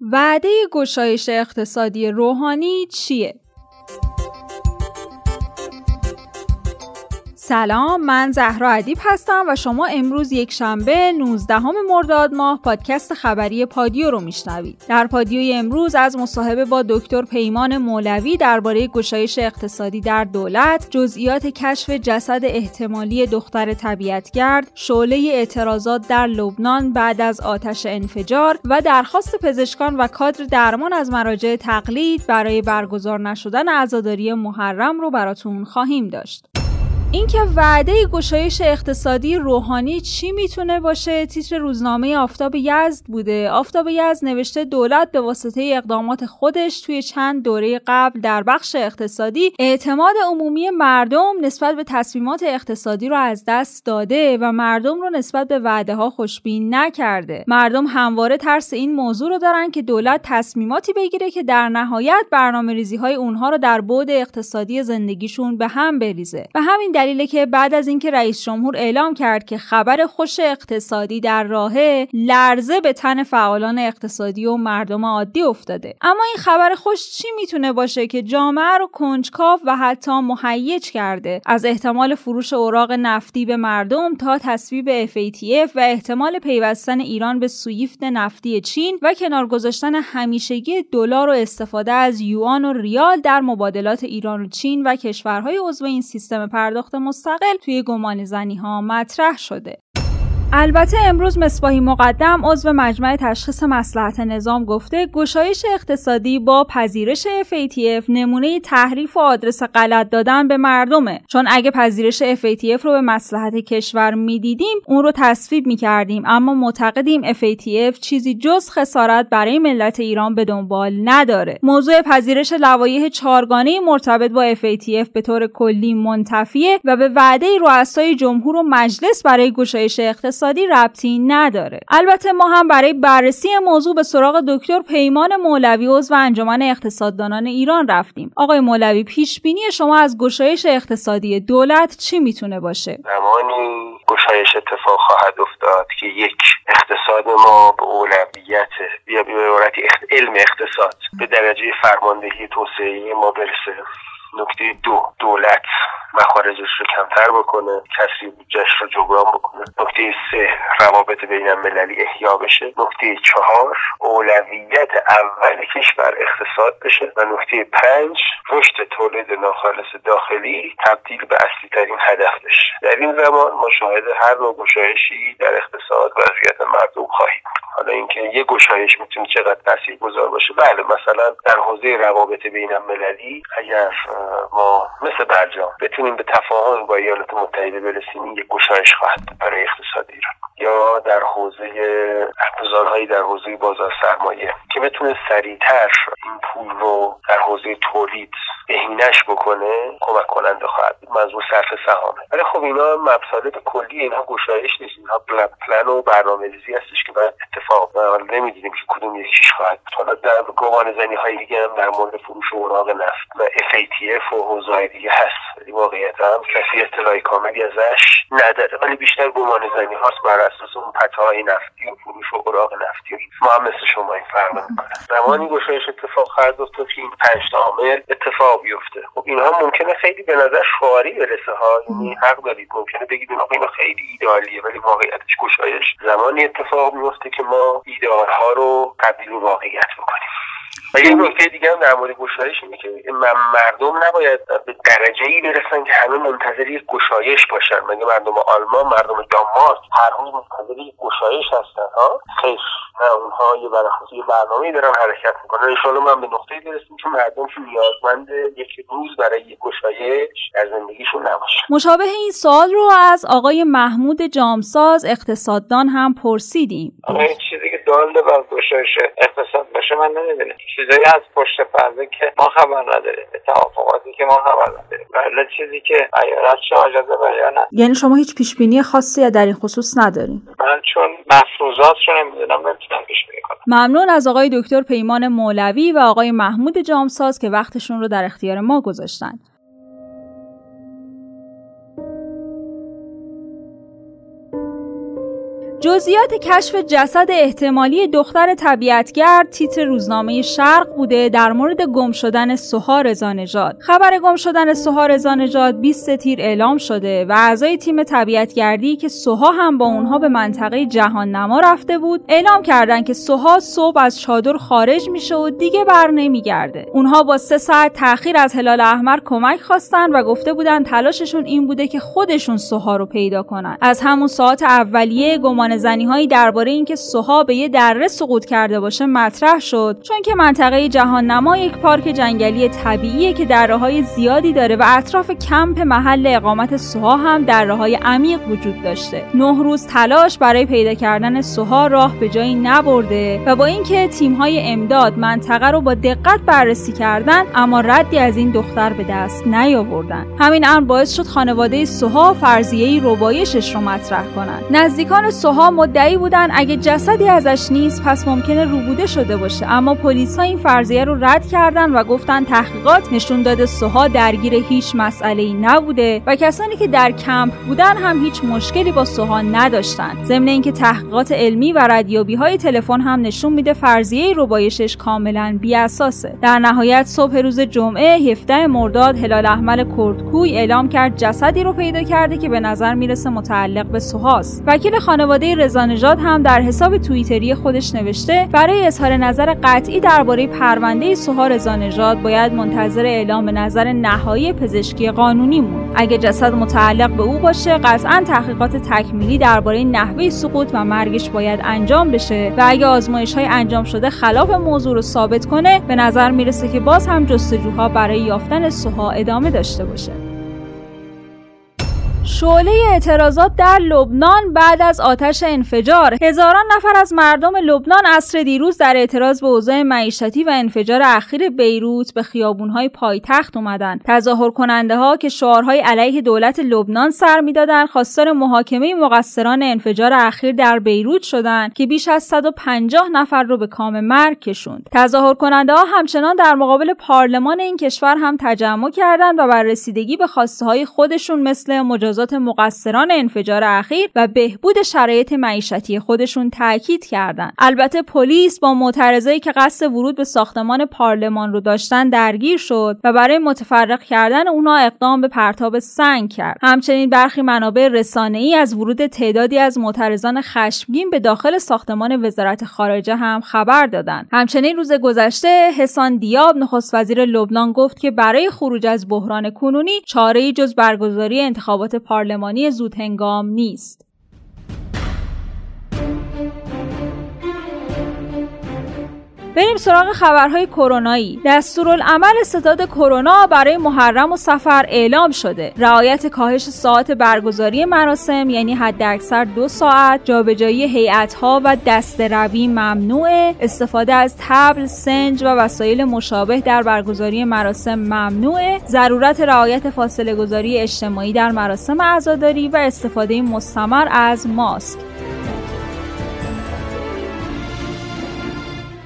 وعده گشایش اقتصادی روحانی چیه؟ سلام من زهرا ادیب هستم و شما امروز یک شنبه 19 مرداد ماه پادکست خبری پادیو رو میشنوید. در پادیوی امروز از مصاحبه با دکتر پیمان مولوی درباره گشایش اقتصادی در دولت، جزئیات کشف جسد احتمالی دختر طبیعتگرد، شعله اعتراضات در لبنان بعد از آتش انفجار و درخواست پزشکان و کادر درمان از مراجع تقلید برای برگزار نشدن عزاداری محرم رو براتون خواهیم داشت. اینکه وعده گشایش اقتصادی روحانی چی می‌تونه باشه؟ تیتر روزنامه آفتاب یزد بوده. آفتاب یزد نوشته دولت به واسطه اقدامات خودش توی چند دوره قبل در بخش اقتصادی اعتماد عمومی مردم نسبت به تصمیمات اقتصادی رو از دست داده و مردم رو نسبت به وعده ها خوشبین نکرده. مردم همواره ترس این موضوع رو دارن که دولت تصمیماتی بگیره که در نهایت برنامه ریزی های اونها رو در بعد اقتصادی زندگیشون به هم بریزه. و همین دلیله که بعد از اینکه رئیس جمهور اعلام کرد که خبر خوش اقتصادی در راهه لرزه به تن فعالان اقتصادی و مردم عادی افتاده. اما این خبر خوش چی می‌تونه باشه که جامعه رو کنجکاو و حتی مهیج کرده؟ از احتمال فروش اوراق نفتی به مردم تا تصویب FATF و احتمال پیوستن ایران به سویفت نفتی چین و کنار گذاشتن همیشگی دلار و استفاده از یوان و ریال در مبادلات ایران و چین و کشورهای عضو این سیستم پرداخت مستقل توی گمان زنی ها مطرح شده. البته امروز مصباحی مقدم عضو مجمع تشخیص مسلحت نظام گفته گشایش اقتصادی با پذیرش FATF نمونه تحریف و آدرس غلط دادن به مردمه. چون اگه پذیرش FATF رو به مسلحت کشور می‌دیدیم اون رو تصویب می‌کردیم. اما معتقدیم FATF چیزی جز خسارت برای ملت ایران به دنبال نداره. موضوع پذیرش لوایح چارگانه مرتبط با FATF به طور کلی منتفیه و به وعده رؤسای جمهور و مجلس برای گشایش اقتصادی اقتصادی ربطی نداره. البته ما هم برای بررسی موضوع به سراغ دکتر پیمان مولوی عضو انجمن اقتصاددانان ایران رفتیم. آقای مولوی پیش بینی شما از گشایش اقتصادی دولت چی می‌تونه باشه؟ زمانی گشایش اتفاق خواهد افتاد که یک اقتصاد ما به اولویت یا به علم اقتصاد به درجه فرماندهی توسعه ما برسه. نکته دو دولت. مخارجش رو کمتر بکنه کسی بودجهش رو جبران بکنه. نکته سه روابط بین المللی احیا بشه. نکته چهار اولویت اول کشور اقتصاد بشه. و نکته پنج رشد تولید ناخالص داخلی تبدیل به اصلی ترین هدف بشه در این زمان ما هر نوع گشایشی در اقتصاد وضعیت مردم خواهیم. حالا اینکه یه گشایش می‌تونه چقدر تاثیرگذار باشه بله مثلا در حوزه روابط بین المللی اگر ما مثل برجام بتونیم به تفاهم با ایالات متحده برسیم این یک گشایش خواهد برای اقتصاد ایران. یا در حوزه ابزارهایی در حوزه بازار سرمایه. که بتونه سریعتر این پول رو در حوزه تولید بهینش بکنه کمک کننده خواهد بود. منظور صرف سهامه. ولی خب اینا مطالب کلی اینها گشایش نیست. اینها پلن و برنامه ریزی هستش که باید اتفاق نمی‌دونیم که کدوم یکیش خواهد حالا در گمان زنی های دیگه هم در مورد فروش اوراق نفت و FATF و حوزه دیگه هست. واقعیت هم کسی اطلاع کاملی ازش نداره. ولی بیشتر گمان زنی هاست بر اساس اون پتاهای نفتی و فروش اوراق نفتی. ما هم مثل شما این فرق می‌کنه زمانی گشایش اتفاق خواهد افتاد که این پنج عامل اتفاق بیفته. خب اینها ممکنه خیلی به نظر شعاری برسه ها. یعنی حق دارید. ممکنه بگید اینا خیلی ایدالیه ولی واقعیتش گشایش. زمانی اتفاق میفته که ما ایدئالها رو تبدیل به واقعیت بکنیم. و یه نکته دیگه هم در مورد گشایش اینه که مردم نباید به درجه ای برسن که همه منتظر یک گشایش باشن. مگه مردم آلمان مردم دانمارک هر روز منتظر یک گشایش هستن ها؟ خیر. نه اونها یه برخلاف یه برنامه دارن حرکت می‌کنن. ان من به نقطه برسیم که مردم که نیازمند یک روز برای یک گشایش در زندگیشون نباشه مشابه این سوال رو از آقای محمود جامساز اقتصاددان هم پرسیدیم. این چیزی که داله بر گشایش اقتصاد باشه من نمی‌دونم. چیزایی از پشت پرده که ما خبر نداریم توافقاتی که ما خبر نداریم. ولی چیزی که ایالت چه اجازه بیان یعنی شما هیچ پیش بینی خاصی در این خصوص نداریم من چون مفروضات رو نمی‌دونم نمی‌تونم پیش بینی کنم. ممنون از آقای دکتر پیمان مولوی و آقای محمود جامساز که وقتشون رو در اختیار ما گذاشتن. جزئیات کشف جسد احتمالی دختر طبیعتگر تیتر روزنامه شرق بوده در مورد گم شدن سوها رضانژاد خبر گم شدن سوها رضانژاد 20 تیر اعلام شده و اعضای تیم طبیعتگردی که سوها هم با اونها به منطقه جهان نما رفته بود اعلام کردند که سوها صبح از چادر خارج میشه و دیگه بر نمیگرده. اونها با سه ساعت تاخیر از هلال احمر کمک خواستن و گفته بودن تلاششون این بوده که خودشون سوها رو پیدا کنن. از همون ساعت اولیه گمان زنی هایی درباره اینکه سوها به یه دره سقوط کرده باشه مطرح شد. چون که منطقه جهان نما یک پارک جنگلی طبیعیه که دره های زیادی داره و اطراف کمپ محل اقامت سوها هم دره های عمیق وجود داشته. نه روز تلاش برای پیدا کردن سوها راه به جایی نبرده و با اینکه تیم های امداد منطقه رو با دقت بررسی کردن اما ردی از این دختر به دست نیاوردن. همین امر باعث شد خانواده سوها فرضیه ربایشش رو مطرح کنند نزدیکان سوها مدعی بودن اگه جسدی ازش نیست پس ممکنه روبوده شده باشه. اما پلیس ها این فرضیه رو رد کردن و گفتن تحقیقات نشون داده سوها درگیر هیچ مسئله ای نبوده و کسانی که در کمپ بودن هم هیچ مشکلی با سوها نداشتن. ضمن اینکه تحقیقات علمی و ردیابی های تلفن هم نشون میده فرضیه ربایشش کاملا بی اساسه در نهایت صبح روز جمعه 17 مرداد هلال احمر کردکوی اعلام کرد جسدی رو پیدا کرده که به نظر می‌رسه متعلق به سوهاست. وکیل خانواده رضانژاد هم در حساب توییتری خودش نوشته برای اظهار نظر قطعی درباره پرونده سوها رضانژاد باید منتظر اعلام نظر نهایی پزشکی قانونی مون. اگه جسد متعلق به او باشه قطعا تحقیقات تکمیلی درباره نحوه سقوط و مرگش باید انجام بشه و اگه آزمایش های انجام شده خلاف موضوع رو ثابت کنه به نظر می‌رسه که باز هم جستجوها برای یافتن سوها ادامه داشته باشه. شعله اعتراضات در لبنان بعد از آتش انفجار. هزاران نفر از مردم لبنان عصر دیروز در اعتراض به اوضاع معیشتی و انفجار اخیر بیروت به خیابونهای پایتخت اومدن. تظاهر کننده ها که شعارهای علیه دولت لبنان سر می‌دادند خواستار محاکمه مقصران انفجار اخیر در بیروت شدند که بیش از 150 نفر رو به کام مرگ کشوند. تظاهر کننده ها همچنان در مقابل پارلمان این کشور هم تجمع کردند و بر رسیدگی به خواسته های خودشون مثل مجازات مقصران انفجار اخیر و بهبود شرایط معیشتی خودشون تاکید کردند. البته پلیس با معترضایی که قصد ورود به ساختمان پارلمان رو داشتن درگیر شد و برای متفرق کردن اونا اقدام به پرتاب سنگ کرد. همچنین برخی منابع رسانه‌ای از ورود تعدادی از معترضان خشمگین به داخل ساختمان وزارت خارجه هم خبر دادند. همچنین روز گذشته حسان دیاب نخست وزیر لبنان گفت که برای خروج از بحران کنونی چاره‌ای جز برگزاری انتخابات پارلمانی زودهنگام نیست. بریم سراغ خبرهای کرونایی. دستورالعمل ستاد کرونا برای محرم و سفر اعلام شده. رعایت کاهش ساعت برگزاری مراسم یعنی حداکثر دو ساعت جابجایی هیئتها و دست روی ممنوعه. استفاده از تبل سنج و وسایل مشابه در برگزاری مراسم ممنوعه. ضرورت رعایت فاصله گذاری اجتماعی در مراسم عزاداری و استفاده مستمر از ماسک.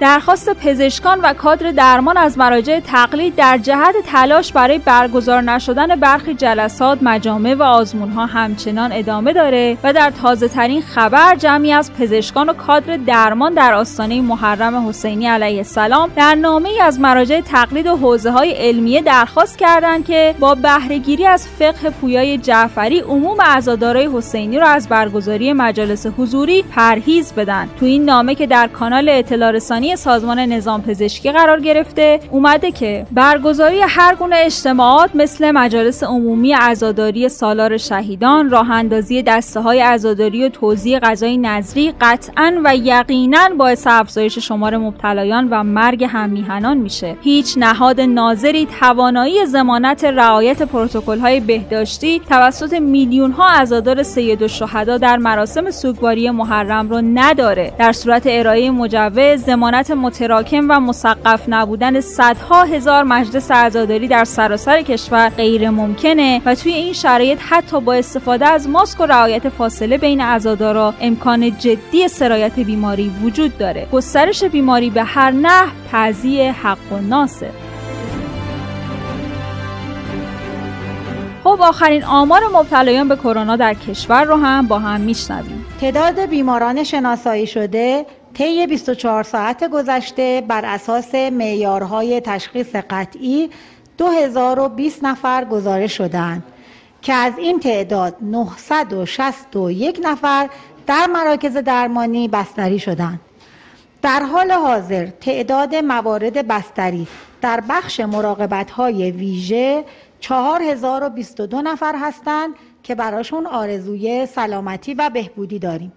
درخواست پزشکان و کادر درمان از مراجع تقلید در جهت تلاش برای برگزار نشدن برخی جلسات مجامع و آزمونها همچنان ادامه داره و در تازه ترین خبر جمعی از پزشکان و کادر درمان در آستانه محرم حسینی علیه السلام در نامه از مراجع تقلید و حوزه های علمیه درخواست کردند که با بهرهگیری از فقه پویای جعفری عموم عزادارای حسینی را از برگزاری مجالس حضوری پرهیز بدن. تو این نامه که در کانال اطلاع رسانی سازمان نظام پزشکی قرار گرفته. اومده که برگزاری هر گونه اجتماعات مثل مجالس عمومی عزاداری سالار شهیدان راه اندازی دسته های عزاداری و توزیع غذای نظری قطعا و یقینا باعث افزایش شمار مبتلایان و مرگ هممیهنان میشه. هیچ نهاد ناظری توانایی ضمانت رعایت پروتکل های بهداشتی توسط میلیون ها عزادار سید الشهدا در مراسم سوگواری محرم رو نداره. در صورت ارائه مجوز ضمانت متراکم و مسقف نبودن صدها هزار مجلس عزاداری در سراسر کشور غیر ممکنه و توی این شرایط حتی با استفاده از ماسک و رعایت فاصله بین عزادارا امکان جدی سرایت بیماری وجود داره. گسترش بیماری به هر نحو تعذیه حق و ناصر. خب آخرین آمار مبتلایان به کرونا در کشور رو هم با هم میشنویم. تعداد بیماران شناسایی شده طی 24 ساعت گذشته بر اساس معیارهای تشخیص قطعی 2020 نفر گزارش شدند که از این تعداد 961 نفر در مراکز درمانی بستری شدند. در حال حاضر تعداد موارد بستری در بخش مراقبت های ویژه 4022 نفر هستند که براشون آرزوی سلامتی و بهبودی داریم.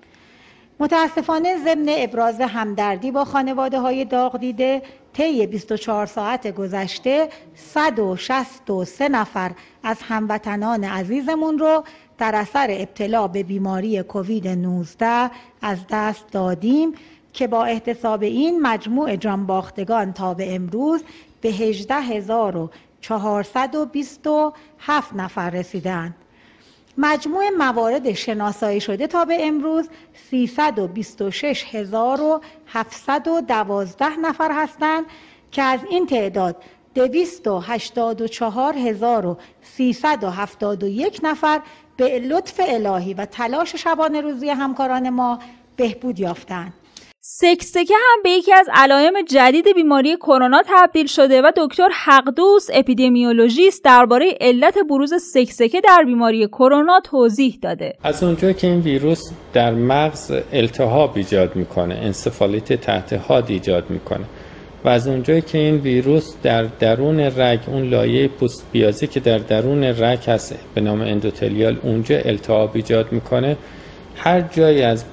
متاسفانه ضمن ابراز همدردی با خانواده های داغ دیده طی 24 ساعت گذشته 163 نفر از هموطنان عزیزمون رو در اثر ابتلا به بیماری کووید 19 از دست دادیم که با احتساب این مجموع جانباختگان تا به امروز به 18427 نفر رسیدند. مجموع موارد شناسایی شده تا به امروز 326712 نفر هستند که از این تعداد 284371 نفر به لطف الهی و تلاش شبانه روزی همکاران ما بهبود یافتند. سکسکه هم به یکی از علائم جدید بیماری کرونا تبدیل شده و دکتر حقدوس اپیدمیولوژیست درباره علت بروز سکسکه در بیماری کرونا توضیح داده. از اونجا که این ویروس در مغز التهاب ایجاد می‌کنه انسفالیت تحت حاد ایجاد می‌کنه. و از اونجایی که این ویروس در درون رگ اون لایه پوست بیازی که در درون رگ هست به نام اندوتلیال اونجا التهاب ایجاد می‌کنه. هر جایی از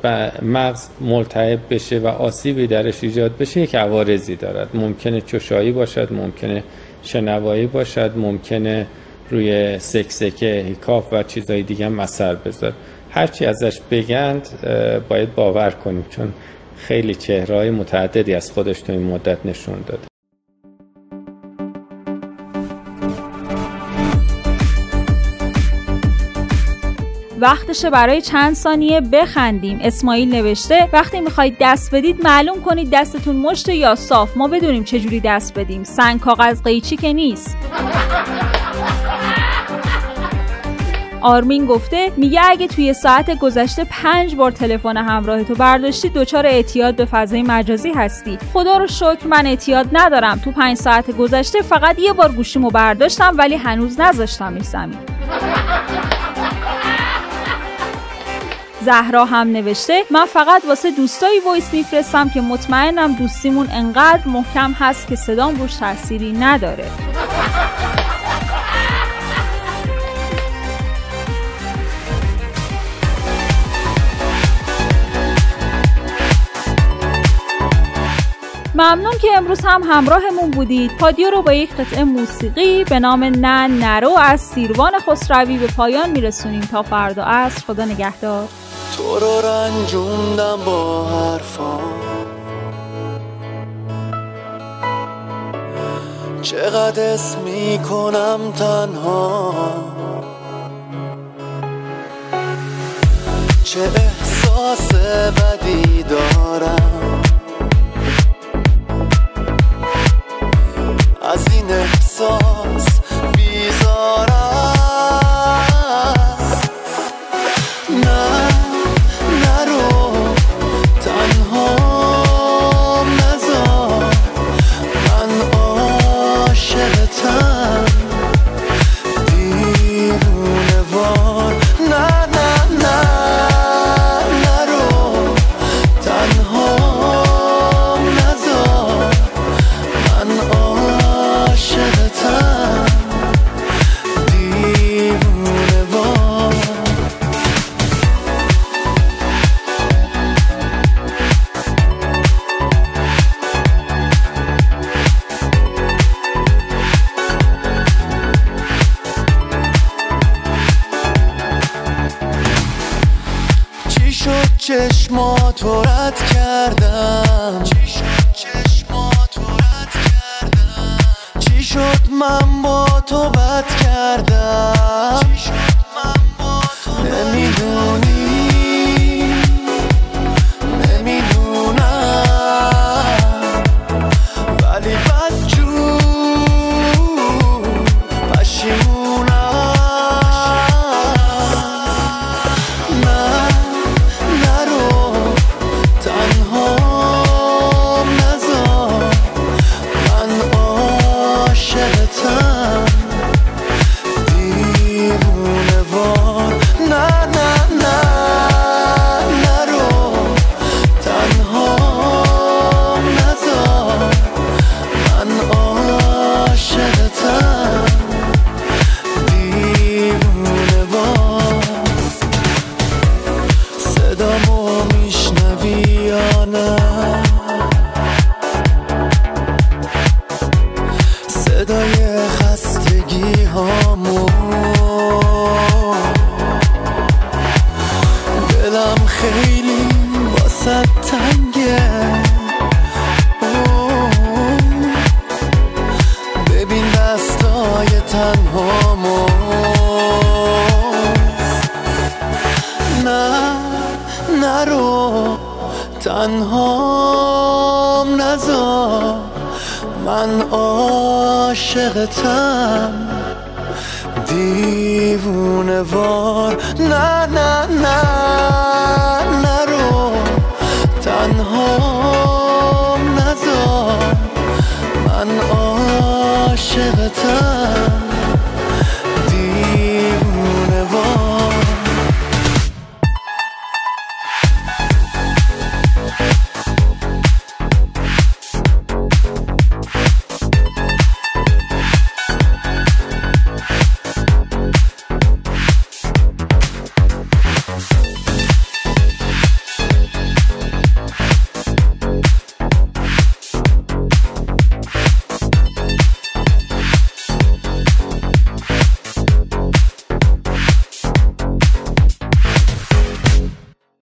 مغز ملتهب بشه و آسیبی درش ایجاد بشه یک عوارضی دارد. ممکنه چشایی باشد ممکنه شنوایی باشد ممکنه روی سکسکه هیکاف و چیزهای دیگه هم اثر بذار. هرچی ازش بگند باید باور کنیم چون خیلی چهرهای متعددی از خودش تو این مدت نشون داده. وقتشه برای چند ثانیه بخندیم. اسماعیل نوشته وقتی می‌خواید دست بدید معلوم کنید دستتون مشت یا صاف. ما بدونیم چجوری دست بدیم. سنگ کاغذ قیچی که نیست. آرمین گفته میگه اگه توی ساعت گذشته پنج بار تلفن همراه تو برداشتی دچار اعتیاد به فضای مجازی هستی. خدا رو شکر من اعتیاد ندارم. تو پنج ساعت گذشته فقط یه بار گوشیمو برداشتم ولی هنوز نذاشتم زمین. زهرا هم نوشته من فقط واسه دوستایی voice میفرستم که مطمئنم دوستیمون انقدر محکم هست که صدام روش تأثیری نداره. ممنون که امروز هم همراهمون بودید. پادیو رو با یک قطعه موسیقی به نام نه نرو از سیروان خسروی به پایان میرسونیم. تا فردا عصر خدا نگهدار. تو رو رنجوندم با حرفا. چقدر اسم می‌کنم تنها. چه احساس بدی دارم. از این احساس چشماتو رد کردم. تنها نزار من عاشقتم. دیوونه وار نه